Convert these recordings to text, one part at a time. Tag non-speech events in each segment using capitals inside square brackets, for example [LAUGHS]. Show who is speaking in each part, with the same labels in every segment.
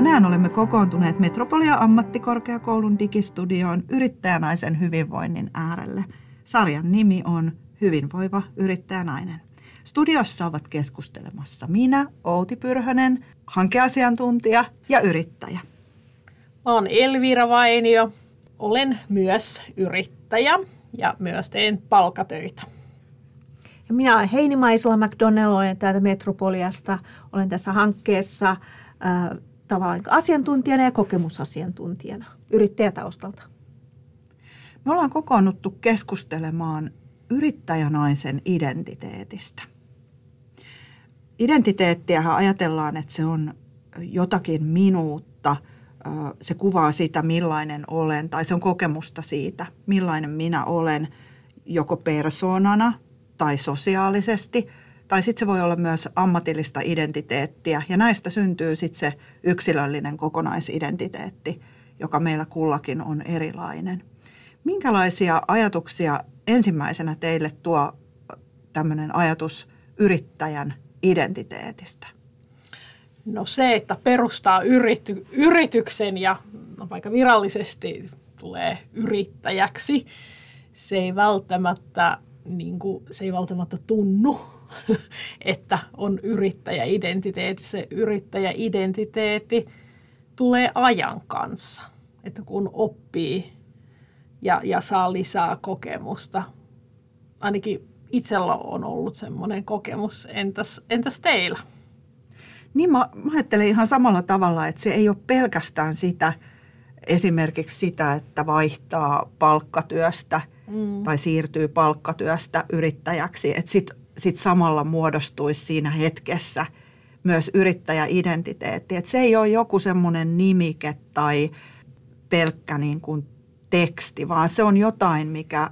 Speaker 1: Tänään olemme kokoontuneet Metropolia ammattikorkeakoulun digistudioon yrittäjänaisen hyvinvoinnin äärelle. Sarjan nimi on Hyvinvoiva yrittäjänainen. Studiossa ovat keskustelemassa minä, Outi Pyrhönen, hankeasiantuntija ja yrittäjä.
Speaker 2: Mä oon Elvira Vainio, olen myös yrittäjä ja myös teen palkatöitä.
Speaker 3: Ja minä olen Heini Maisala McDonnell, olen täältä Metropoliasta. Olen tässä hankkeessa äh, tavallaan asiantuntijana ja kokemusasiantuntijana yrittäjätaustalta.
Speaker 1: Me ollaan kokoonnuttu keskustelemaan yrittäjänaisen identiteetistä. Identiteettiähän ajatellaan, että se on jotakin minuutta, se kuvaa sitä, millainen olen, tai se on kokemusta siitä, millainen minä olen, joko persoonana tai sosiaalisesti, tai sitten se voi olla myös ammatillista identiteettiä, ja näistä syntyy sitten se yksilöllinen kokonaisidentiteetti, joka meillä kullakin on erilainen. Minkälaisia ajatuksia ensimmäisenä teille tuo tämmöinen ajatus yrittäjän identiteetistä?
Speaker 2: No se, että perustaa yrity, yrityksen ja no vaikka virallisesti tulee yrittäjäksi, se ei välttämättä, niin kuin, se ei välttämättä tunnu, [LAUGHS] että on yrittäjäidentiteetti. Se yrittäjäidentiteetti tulee ajan kanssa, että kun oppii ja, ja saa lisää kokemusta. Ainakin itsellä on ollut semmoinen kokemus. Entäs, entäs teillä?
Speaker 1: Niin mä, mä ajattelen ihan samalla tavalla, että se ei ole pelkästään sitä, esimerkiksi sitä, että vaihtaa palkkatyöstä mm. tai siirtyy palkkatyöstä yrittäjäksi. Että sitten sit samalla muodostuisi siinä hetkessä myös yrittäjäidentiteetti. Että se ei ole joku semmoinen nimike tai pelkkä niin kuin teksti, vaan se on jotain, mikä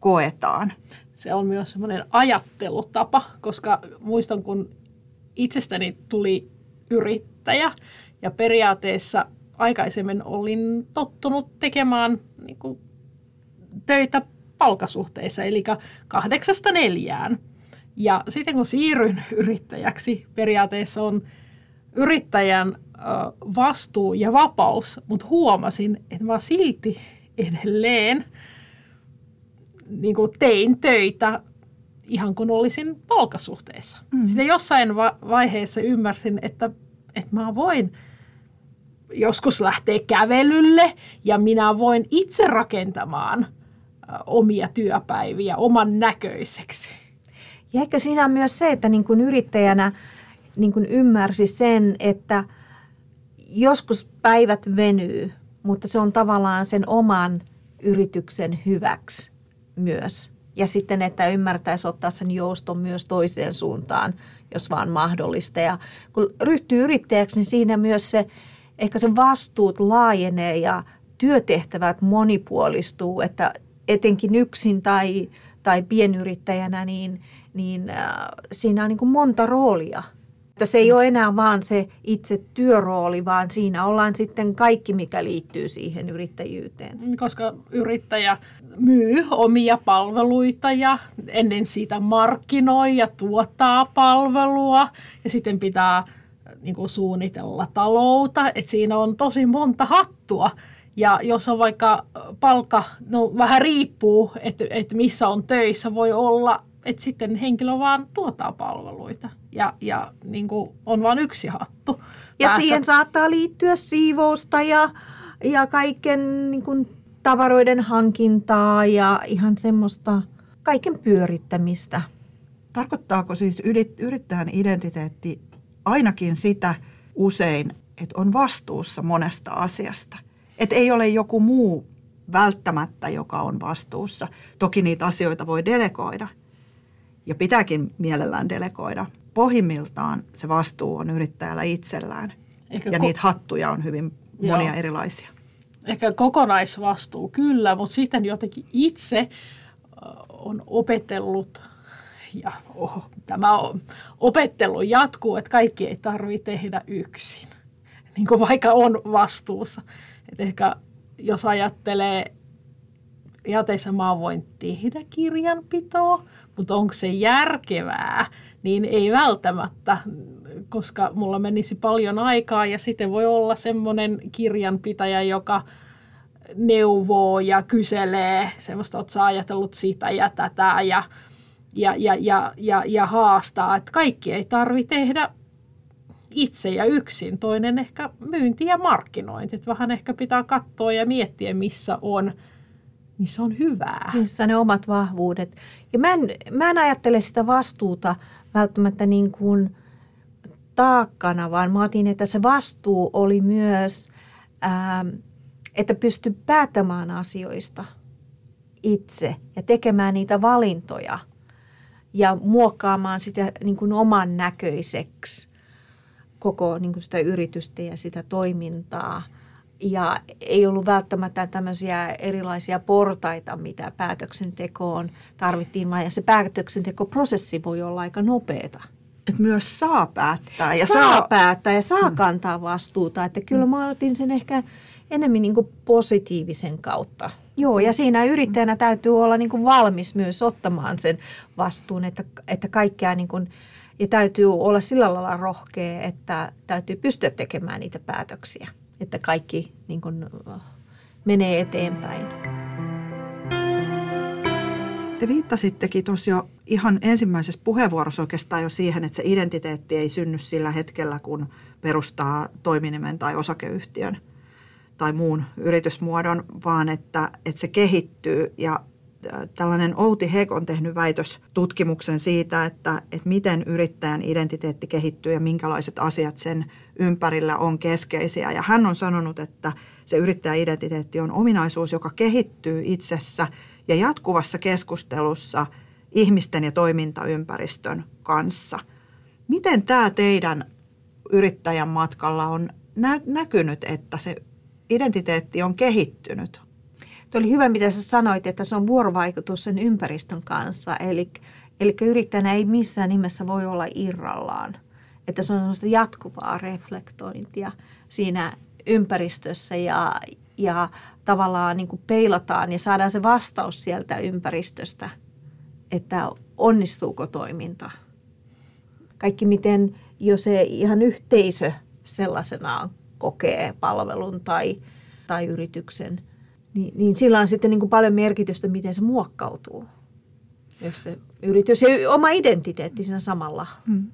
Speaker 1: koetaan.
Speaker 2: Se on myös semmoinen ajattelutapa, koska muistan, kun itsestäni tuli yrittäjä ja periaatteessa aikaisemmin olin tottunut tekemään niin kuin, töitä palkasuhteissa, eli kahdeksasta neljään. Ja sitten kun siirryin [LAUGHS] yrittäjäksi, periaatteessa on yrittäjän vastuu ja vapaus, mutta huomasin, että mä silti edelleen niin kuin tein töitä ihan kun olisin palkasuhteessa. Mm. Sitten jossain va- vaiheessa ymmärsin, että, että mä voin joskus lähteä kävelylle ja minä voin itse rakentamaan omia työpäiviä oman näköiseksi.
Speaker 3: Ja ehkä siinä on myös se, että niin kuin yrittäjänä niin kuin ymmärsi sen, että – joskus päivät venyy, mutta se on tavallaan sen oman yrityksen hyväksi myös. Ja sitten, että ymmärtäisi ottaa sen jouston myös toiseen suuntaan, jos vaan mahdollista. Ja kun ryhtyy yrittäjäksi, niin siinä myös se, ehkä se vastuut laajenee ja työtehtävät monipuolistuu, että etenkin yksin tai, tai pienyrittäjänä, niin, niin äh, siinä on niin kuin monta roolia – että se ei ole enää vaan se itse työrooli, vaan siinä ollaan sitten kaikki, mikä liittyy siihen yrittäjyyteen.
Speaker 2: Koska yrittäjä myy omia palveluita ja ennen sitä markkinoi ja tuottaa palvelua ja sitten pitää niin kuin suunnitella taloutta, että siinä on tosi monta hattua. Ja jos on vaikka palkka, no vähän riippuu, että, että missä on töissä, voi olla että sitten henkilö vaan tuottaa palveluita ja, ja niin kuin on vain yksi hattu.
Speaker 3: Ja päässä. siihen saattaa liittyä siivousta ja, ja kaiken niin kuin tavaroiden hankintaa ja ihan semmoista kaiken pyörittämistä.
Speaker 1: Tarkoittaako siis yrittäjän identiteetti ainakin sitä usein, että on vastuussa monesta asiasta? Että ei ole joku muu välttämättä, joka on vastuussa. Toki niitä asioita voi delegoida – ja pitääkin mielellään delegoida. Pohjimmiltaan se vastuu on yrittäjällä itsellään Ehkä ja ko- niitä hattuja on hyvin monia Joo. erilaisia.
Speaker 2: Ehkä kokonaisvastuu kyllä, mutta sitten jotenkin itse on opetellut ja oh, tämä on, opettelu jatkuu, että kaikki ei tarvitse tehdä yksin, niin kuin vaikka on vastuussa. Et ehkä jos ajattelee periaatteessa mä voin tehdä kirjanpitoa, mutta onko se järkevää, niin ei välttämättä, koska mulla menisi paljon aikaa ja sitten voi olla semmoinen kirjanpitäjä, joka neuvoo ja kyselee semmoista, että sä ajatellut sitä ja tätä ja, ja, ja, ja, ja, ja haastaa, että kaikki ei tarvi tehdä itse ja yksin. Toinen ehkä myynti ja markkinointi. Että vähän ehkä pitää katsoa ja miettiä, missä on, missä on hyvää.
Speaker 3: Missä ne omat vahvuudet. Ja mä en, mä en ajattele sitä vastuuta välttämättä niin kuin taakkana, vaan mä otin, että se vastuu oli myös, ää, että pysty päättämään asioista itse ja tekemään niitä valintoja ja muokkaamaan sitä niin kuin oman näköiseksi koko niin kuin sitä yritystä ja sitä toimintaa. Ja ei ollut välttämättä tämmöisiä erilaisia portaita, mitä päätöksentekoon tarvittiin, vaan ja se päätöksentekoprosessi voi olla aika nopeata.
Speaker 1: Et myös saa päättää.
Speaker 3: Ja saa, saa päättää ja saa mm. kantaa vastuuta. Että kyllä mä otin sen ehkä enemmän niin kuin positiivisen kautta. Joo, ja siinä yrittäjänä täytyy olla niin kuin valmis myös ottamaan sen vastuun, että, että kaikkea niin kuin, ja täytyy olla sillä lailla rohkea, että täytyy pystyä tekemään niitä päätöksiä, että kaikki niin kuin, menee eteenpäin.
Speaker 1: Te viittasittekin tuossa jo ihan ensimmäisessä puheenvuorossa oikeastaan jo siihen, että se identiteetti ei synny sillä hetkellä, kun perustaa toiminimen tai osakeyhtiön tai muun yritysmuodon, vaan että, että se kehittyy ja tällainen Outi Hek on tehnyt väitöstutkimuksen siitä, että, että miten yrittäjän identiteetti kehittyy ja minkälaiset asiat sen ympärillä on keskeisiä. Ja hän on sanonut, että se yrittäjäidentiteetti on ominaisuus, joka kehittyy itsessä ja jatkuvassa keskustelussa ihmisten ja toimintaympäristön kanssa. Miten tämä teidän yrittäjän matkalla on näkynyt, että se identiteetti on kehittynyt?
Speaker 3: Tuo oli hyvä, mitä sä sanoit, että se on vuorovaikutus sen ympäristön kanssa. Eli, eli yrittäjänä ei missään nimessä voi olla irrallaan. Että se on sellaista jatkuvaa reflektointia siinä ympäristössä ja, ja tavallaan niin kuin peilataan ja saadaan se vastaus sieltä ympäristöstä, että onnistuuko toiminta. Kaikki miten jo se ihan yhteisö sellaisenaan kokee palvelun tai, tai yrityksen – niin, niin sillä on sitten niin kuin paljon merkitystä, miten se muokkautuu. Jos se yritys ja oma identiteetti siinä samalla. Hmm.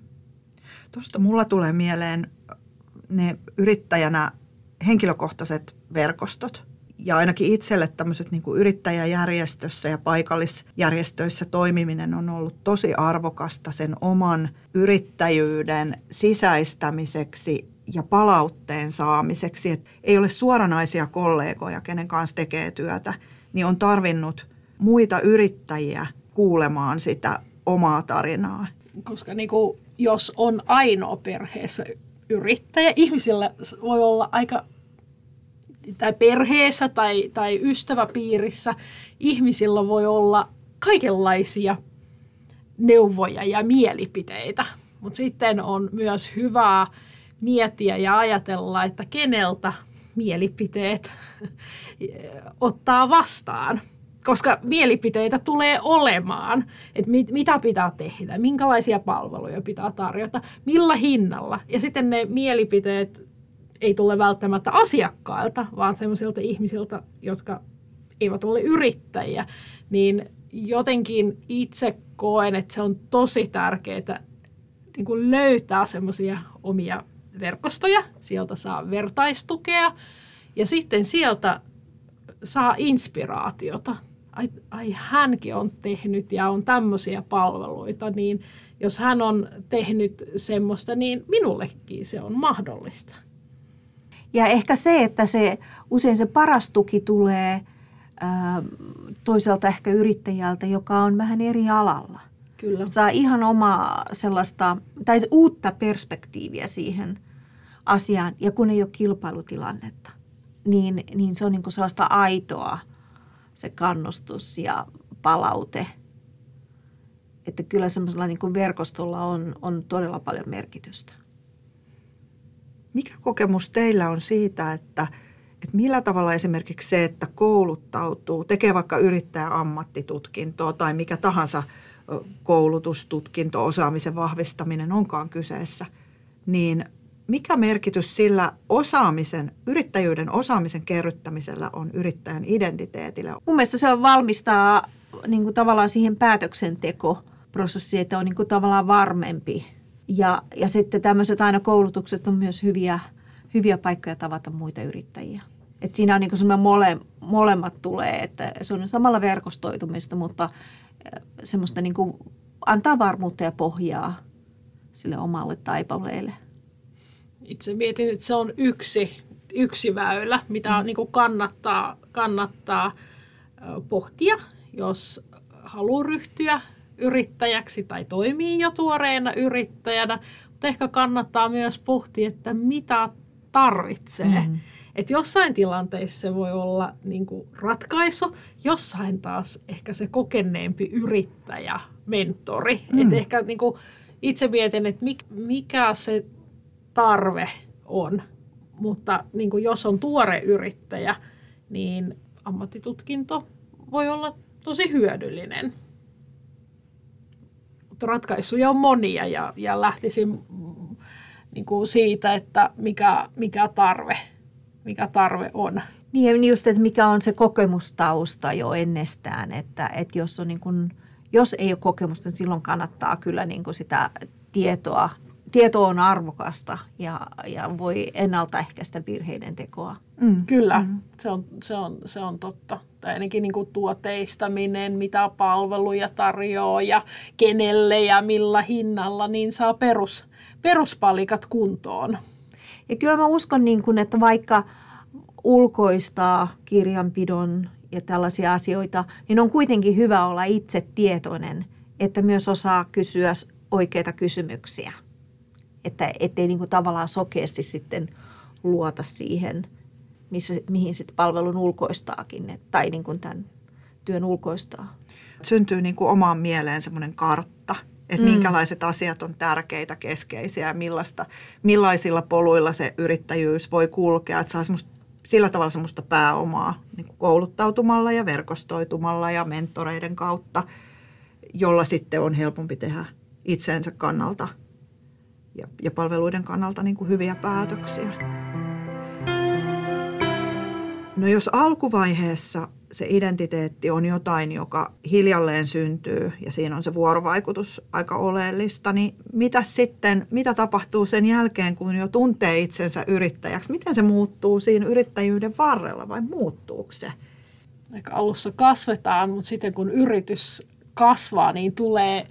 Speaker 1: Tuosta mulla tulee mieleen ne yrittäjänä henkilökohtaiset verkostot. Ja ainakin itselle tämmöiset niin yrittäjäjärjestössä ja paikallisjärjestöissä toimiminen on ollut tosi arvokasta sen oman yrittäjyyden sisäistämiseksi ja palautteen saamiseksi, että ei ole suoranaisia kollegoja, kenen kanssa tekee työtä, niin on tarvinnut muita yrittäjiä kuulemaan sitä omaa tarinaa.
Speaker 2: Koska niin kuin, jos on ainoa perheessä yrittäjä, ihmisillä voi olla aika, tai perheessä tai, tai ystäväpiirissä, ihmisillä voi olla kaikenlaisia neuvoja ja mielipiteitä. Mutta sitten on myös hyvää miettiä ja ajatella, että keneltä mielipiteet [LAUGHS] ottaa vastaan. Koska mielipiteitä tulee olemaan, että mit, mitä pitää tehdä, minkälaisia palveluja pitää tarjota, millä hinnalla. Ja sitten ne mielipiteet ei tule välttämättä asiakkailta, vaan sellaisilta ihmisiltä, jotka eivät ole yrittäjiä. Niin jotenkin itse koen, että se on tosi tärkeää niin kuin löytää semmoisia omia verkostoja, sieltä saa vertaistukea ja sitten sieltä saa inspiraatiota. Ai, ai hänkin on tehnyt ja on tämmöisiä palveluita, niin jos hän on tehnyt semmoista, niin minullekin se on mahdollista.
Speaker 3: Ja ehkä se, että se usein se paras tuki tulee ää, toisaalta ehkä yrittäjältä, joka on vähän eri alalla.
Speaker 2: Kyllä.
Speaker 3: Saa ihan omaa sellaista, tai uutta perspektiiviä siihen asiaan. Ja kun ei ole kilpailutilannetta, niin, niin se on niin kuin sellaista aitoa se kannustus ja palaute. Että kyllä semmoisella niin kuin verkostolla on, on todella paljon merkitystä.
Speaker 1: Mikä kokemus teillä on siitä, että, että millä tavalla esimerkiksi se, että kouluttautuu, tekee vaikka yrittäjä ammattitutkintoa tai mikä tahansa koulutustutkinto, osaamisen vahvistaminen onkaan kyseessä, niin mikä merkitys sillä osaamisen, yrittäjyyden osaamisen kerryttämisellä on yrittäjän identiteetille?
Speaker 3: Mun mielestä se on valmistaa niin kuin tavallaan siihen päätöksentekoprosessiin, että on niin kuin tavallaan varmempi. Ja, ja sitten tämmöiset aina koulutukset on myös hyviä, hyviä paikkoja tavata muita yrittäjiä. Et siinä on niin kuin mole, molemmat tulee, että se on samalla verkostoitumista, mutta semmoista niin kuin antaa varmuutta ja pohjaa sille omalle taipaleelle.
Speaker 2: Itse mietin, että se on yksi, yksi väylä, mitä mm. niin kuin kannattaa, kannattaa pohtia, jos haluaa ryhtyä yrittäjäksi tai toimii jo tuoreena yrittäjänä, mutta ehkä kannattaa myös pohtia, että mitä tarvitsee. Mm. Että jossain tilanteissa se voi olla niin kuin ratkaisu, jossain taas ehkä se kokeneempi yrittäjä, mentori. Mm. Että ehkä niin kuin itse mietin, että mikä se tarve on. Mutta niin kuin jos on tuore yrittäjä, niin ammattitutkinto voi olla tosi hyödyllinen. Mutta ratkaisuja on monia ja, ja lähtisin niin kuin siitä, että mikä, mikä tarve mikä tarve on.
Speaker 3: Niin just, että mikä on se kokemustausta jo ennestään, että, että jos, on niin kuin, jos ei ole kokemusta, niin silloin kannattaa kyllä niin kuin sitä tietoa. Tieto on arvokasta ja, ja voi ennaltaehkäistä virheiden tekoa.
Speaker 2: Mm. Kyllä, mm. Se, on, se, on, se on totta. Tai ainakin niin kuin tuoteistaminen, mitä palveluja tarjoaa ja kenelle ja millä hinnalla, niin saa perus, peruspalikat kuntoon.
Speaker 3: Ja kyllä mä uskon, niin kuin, että vaikka ulkoistaa kirjanpidon ja tällaisia asioita, niin on kuitenkin hyvä olla itse tietoinen, että myös osaa kysyä oikeita kysymyksiä. Että ettei niin kuin tavallaan sokeasti sitten luota siihen, missä, mihin sitten palvelun ulkoistaakin tai niin kuin tämän työn ulkoistaa.
Speaker 1: Syntyy niin kuin omaan mieleen semmoinen kartta – että mm. minkälaiset asiat on tärkeitä, keskeisiä ja millaista, millaisilla poluilla se yrittäjyys voi kulkea. Että saa semmoista, sillä tavalla semmoista pääomaa niin kuin kouluttautumalla ja verkostoitumalla ja mentoreiden kautta, jolla sitten on helpompi tehdä itseensä kannalta ja, ja palveluiden kannalta niin kuin hyviä päätöksiä. No jos alkuvaiheessa se identiteetti on jotain, joka hiljalleen syntyy ja siinä on se vuorovaikutus aika oleellista, niin mitä sitten, mitä tapahtuu sen jälkeen, kun jo tuntee itsensä yrittäjäksi? Miten se muuttuu siinä yrittäjyyden varrella vai muuttuuko se?
Speaker 2: Ehkä alussa kasvetaan, mutta sitten kun yritys kasvaa, niin tulee,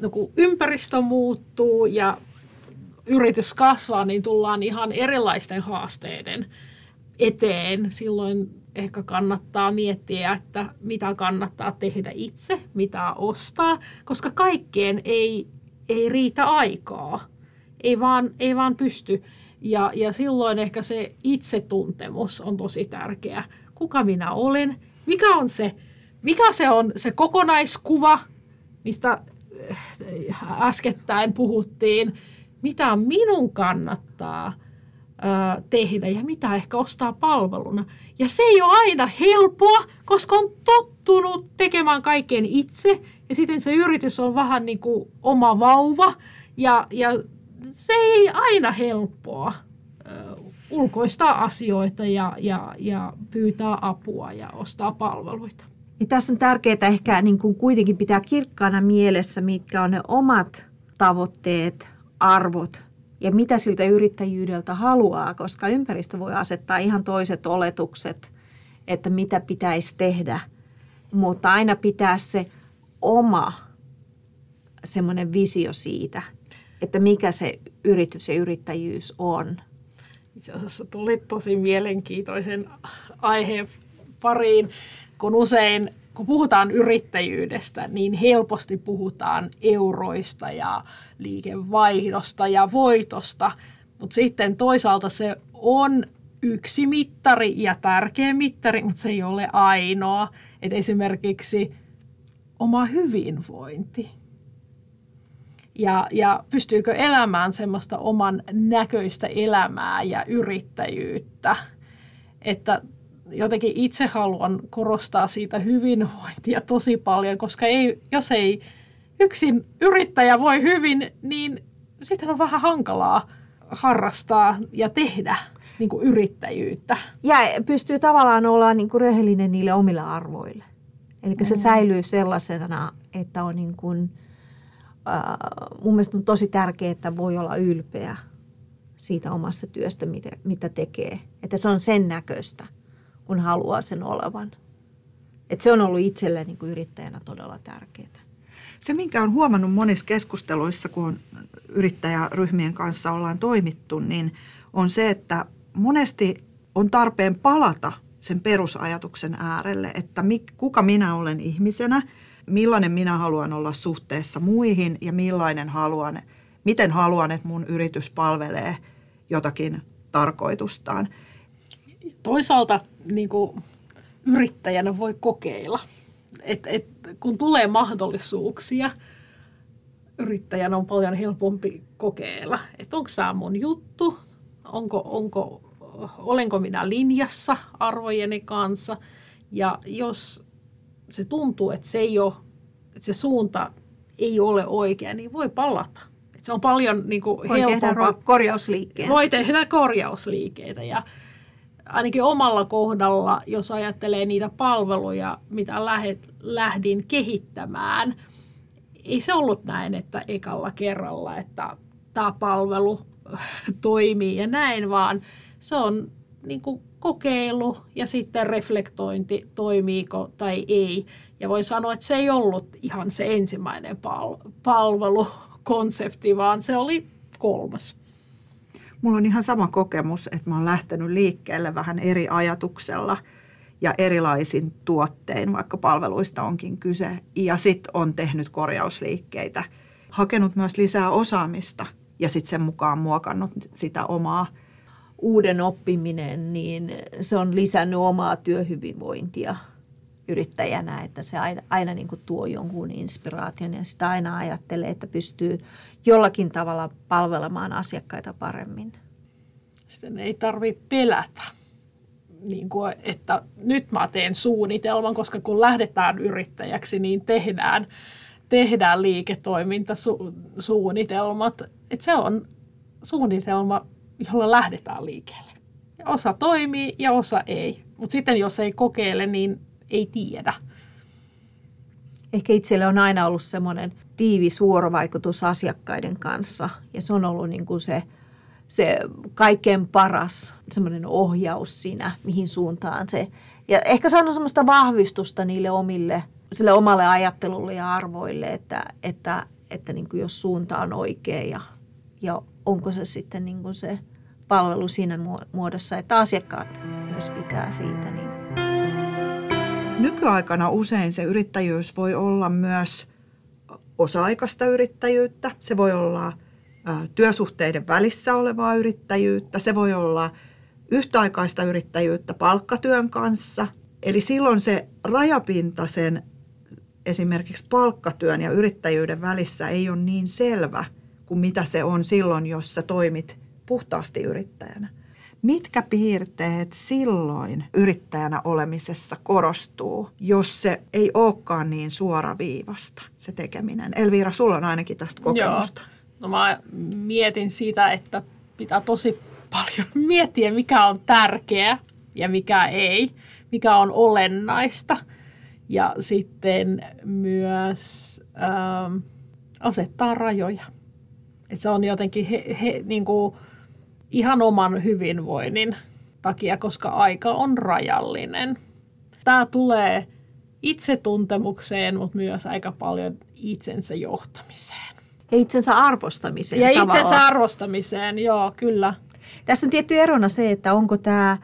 Speaker 2: no kun ympäristö muuttuu ja yritys kasvaa, niin tullaan ihan erilaisten haasteiden eteen. Silloin ehkä kannattaa miettiä, että mitä kannattaa tehdä itse, mitä ostaa, koska kaikkeen ei, ei riitä aikaa. Ei vaan, ei vaan pysty. Ja, ja silloin ehkä se itsetuntemus on tosi tärkeä. Kuka minä olen? Mikä on se, mikä se on se kokonaiskuva, mistä äh, äskettäin puhuttiin? Mitä minun kannattaa – tehdä ja mitä ehkä ostaa palveluna. Ja se ei ole aina helppoa, koska on tottunut tekemään kaiken itse ja sitten se yritys on vähän niin kuin oma vauva ja, ja se ei aina helppoa ulkoistaa asioita ja, ja, ja pyytää apua ja ostaa palveluita.
Speaker 3: Ja tässä on tärkeää ehkä niin kuin kuitenkin pitää kirkkaana mielessä, mitkä on ne omat tavoitteet, arvot ja mitä siltä yrittäjyydeltä haluaa, koska ympäristö voi asettaa ihan toiset oletukset, että mitä pitäisi tehdä, mutta aina pitää se oma semmoinen visio siitä, että mikä se yritys ja yrittäjyys on.
Speaker 2: Itse asiassa tuli tosi mielenkiintoisen aiheen pariin, kun usein kun puhutaan yrittäjyydestä, niin helposti puhutaan euroista ja liikevaihdosta ja voitosta, mutta sitten toisaalta se on yksi mittari ja tärkeä mittari, mutta se ei ole ainoa. Et esimerkiksi oma hyvinvointi. Ja, ja pystyykö elämään semmoista oman näköistä elämää ja yrittäjyyttä, että jotenkin itse haluan korostaa siitä hyvinvointia tosi paljon, koska ei, jos ei yksin yrittäjä voi hyvin, niin sitten on vähän hankalaa harrastaa ja tehdä niin kuin yrittäjyyttä.
Speaker 3: Ja pystyy tavallaan olla niin kuin rehellinen niille omille arvoille. Eli mm. se säilyy sellaisena, että on niin kuin, äh, mun mielestä on tosi tärkeää, että voi olla ylpeä siitä omasta työstä, mitä, mitä tekee. Että se on sen näköistä, kun haluaa sen olevan. Että se on ollut itselle niin kuin yrittäjänä todella tärkeää.
Speaker 1: Se, minkä on huomannut monissa keskusteluissa, kun yrittäjäryhmien kanssa ollaan toimittu, niin on se, että monesti on tarpeen palata sen perusajatuksen äärelle, että kuka minä olen ihmisenä, millainen minä haluan olla suhteessa muihin ja millainen haluan, miten haluan, että mun yritys palvelee jotakin tarkoitustaan.
Speaker 2: Toisaalta niin kuin yrittäjänä voi kokeilla. Et, et, kun tulee mahdollisuuksia, yrittäjän on paljon helpompi kokeilla, että onko tämä mun juttu, onko, onko, olenko minä linjassa arvojeni kanssa. Ja jos se tuntuu, että se, ei ole, että se suunta ei ole oikea, niin voi palata. Et se on paljon niin kuin,
Speaker 3: voi helpompaa. Tehdä korjausliikkeitä.
Speaker 2: Voi tehdä korjausliikkeitä. Ja ainakin omalla kohdalla, jos ajattelee niitä palveluja, mitä lähet, lähdin kehittämään, ei se ollut näin, että ekalla kerralla, että tämä palvelu [LAUGHS] toimii ja näin, vaan se on niin kuin kokeilu ja sitten reflektointi, toimiiko tai ei. Ja voin sanoa, että se ei ollut ihan se ensimmäinen pal- palvelukonsepti, vaan se oli kolmas.
Speaker 1: Mulla on ihan sama kokemus, että mä oon lähtenyt liikkeelle vähän eri ajatuksella ja erilaisin tuottein, vaikka palveluista onkin kyse. Ja sitten on tehnyt korjausliikkeitä, hakenut myös lisää osaamista ja sitten sen mukaan muokannut sitä omaa
Speaker 3: uuden oppiminen, niin se on lisännyt omaa työhyvinvointia yrittäjänä, että se aina, aina niin kuin tuo jonkun inspiraation ja sitä aina ajattelee, että pystyy jollakin tavalla palvelemaan asiakkaita paremmin.
Speaker 2: Sitten ei tarvitse pelätä, niin kuin, että nyt mä teen suunnitelman, koska kun lähdetään yrittäjäksi, niin tehdään, tehdään liiketoimintasuunnitelmat. Että se on suunnitelma, jolla lähdetään liikkeelle. Osa toimii ja osa ei. Mutta sitten jos ei kokeile, niin ei tiedä.
Speaker 3: Ehkä itselle on aina ollut semmoinen tiivis vuorovaikutus asiakkaiden kanssa ja se on ollut niin kuin se, se kaikkein paras semmoinen ohjaus siinä, mihin suuntaan se. Ja ehkä saanut semmoista vahvistusta niille omille, sille omalle ajattelulle ja arvoille, että, että, että niin kuin jos suunta on oikea ja, ja onko se sitten niin kuin se palvelu siinä muodossa, että asiakkaat myös pitää siitä. Niin.
Speaker 1: Nykyaikana usein se yrittäjyys voi olla myös osa-aikaista yrittäjyyttä. Se voi olla työsuhteiden välissä olevaa yrittäjyyttä. Se voi olla yhtäaikaista yrittäjyyttä palkkatyön kanssa. Eli silloin se rajapinta sen esimerkiksi palkkatyön ja yrittäjyyden välissä ei ole niin selvä – kuin mitä se on silloin, jos sä toimit puhtaasti yrittäjänä. Mitkä piirteet silloin yrittäjänä olemisessa korostuu, jos se ei olekaan niin suoraviivasta se tekeminen? Elviira, sulla on ainakin tästä kokemusta.
Speaker 2: Joo. No mä mietin sitä, että pitää tosi paljon [LAUGHS] miettiä, mikä on tärkeä ja mikä ei, mikä on olennaista. Ja sitten myös ähm, asettaa rajoja. Et se on jotenkin he, he, niin kuin ihan oman hyvinvoinnin takia, koska aika on rajallinen. Tämä tulee itsetuntemukseen, mutta myös aika paljon itsensä johtamiseen.
Speaker 3: Ja itsensä arvostamiseen
Speaker 2: Ja tavallaan. itsensä arvostamiseen, joo, kyllä.
Speaker 3: Tässä on tietty erona se, että onko tämä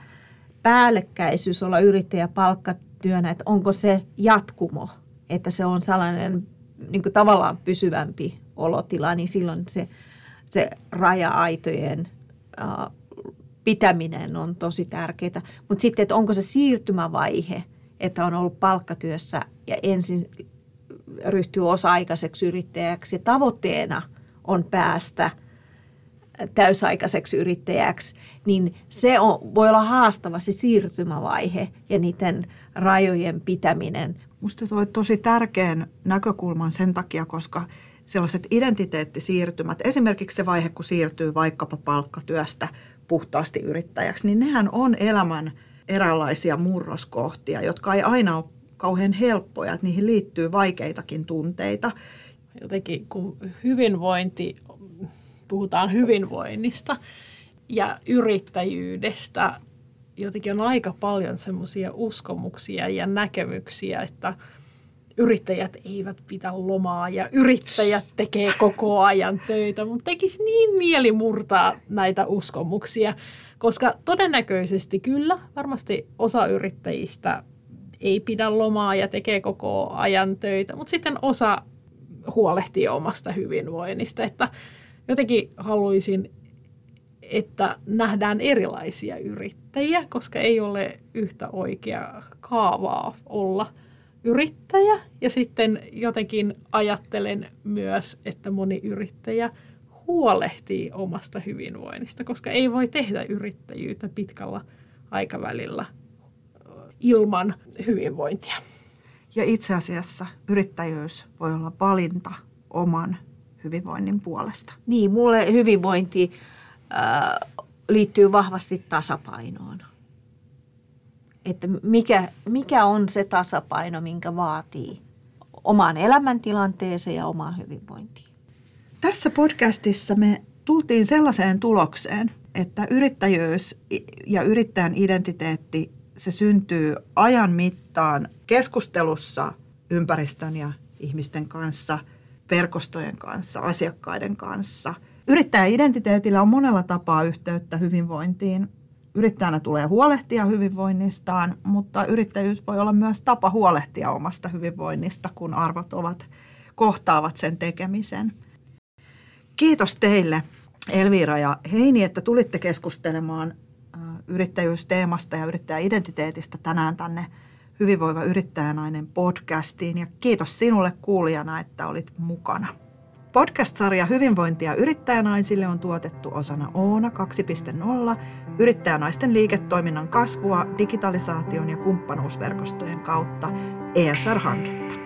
Speaker 3: päällekkäisyys olla yrittäjä palkkatyönä, että onko se jatkumo, että se on sellainen niin tavallaan pysyvämpi olotila, niin silloin se, se raja-aitojen pitäminen on tosi tärkeää. Mutta sitten, että onko se siirtymävaihe, että on ollut palkkatyössä ja ensin ryhtyy osa-aikaiseksi yrittäjäksi. Tavoitteena on päästä täysaikaiseksi yrittäjäksi, niin se on, voi olla haastava se siirtymävaihe ja niiden rajojen pitäminen.
Speaker 1: Musta toi tosi tärkeän näkökulman sen takia, koska sellaiset identiteettisiirtymät, esimerkiksi se vaihe, kun siirtyy vaikkapa palkkatyöstä puhtaasti yrittäjäksi, niin nehän on elämän eräänlaisia murroskohtia, jotka ei aina ole kauhean helppoja, että niihin liittyy vaikeitakin tunteita.
Speaker 2: Jotenkin kun hyvinvointi, puhutaan hyvinvoinnista ja yrittäjyydestä, jotenkin on aika paljon semmoisia uskomuksia ja näkemyksiä, että yrittäjät eivät pitä lomaa ja yrittäjät tekee koko ajan töitä, mutta tekisi niin mieli murtaa näitä uskomuksia, koska todennäköisesti kyllä varmasti osa yrittäjistä ei pidä lomaa ja tekee koko ajan töitä, mutta sitten osa huolehtii omasta hyvinvoinnista, että jotenkin haluaisin, että nähdään erilaisia yrittäjiä, koska ei ole yhtä oikea kaavaa olla yrittäjä. Ja sitten jotenkin ajattelen myös, että moni yrittäjä huolehtii omasta hyvinvoinnista, koska ei voi tehdä yrittäjyyttä pitkällä aikavälillä ilman hyvinvointia.
Speaker 1: Ja itse asiassa yrittäjyys voi olla valinta oman hyvinvoinnin puolesta.
Speaker 3: Niin, mulle hyvinvointi äh, liittyy vahvasti tasapainoon. Että mikä, mikä on se tasapaino, minkä vaatii omaan elämäntilanteeseen ja omaan hyvinvointiin.
Speaker 1: Tässä podcastissa me tultiin sellaiseen tulokseen, että yrittäjyys ja yrittäjän identiteetti, se syntyy ajan mittaan keskustelussa ympäristön ja ihmisten kanssa – verkostojen kanssa, asiakkaiden kanssa. Yrittäjän identiteetillä on monella tapaa yhteyttä hyvinvointiin. Yrittäjänä tulee huolehtia hyvinvoinnistaan, mutta yrittäjyys voi olla myös tapa huolehtia omasta hyvinvoinnista, kun arvot ovat kohtaavat sen tekemisen. Kiitos teille Elviira ja Heini, että tulitte keskustelemaan yrittäjyysteemasta ja yrittäjäidentiteetistä tänään tänne Hyvinvoiva yrittäjänainen podcastiin ja kiitos sinulle kuulijana, että olit mukana. Podcast-sarja Hyvinvointia yrittäjänaisille on tuotettu osana Oona 2.0 yrittäjänaisten liiketoiminnan kasvua digitalisaation ja kumppanuusverkostojen kautta ESR-hanketta.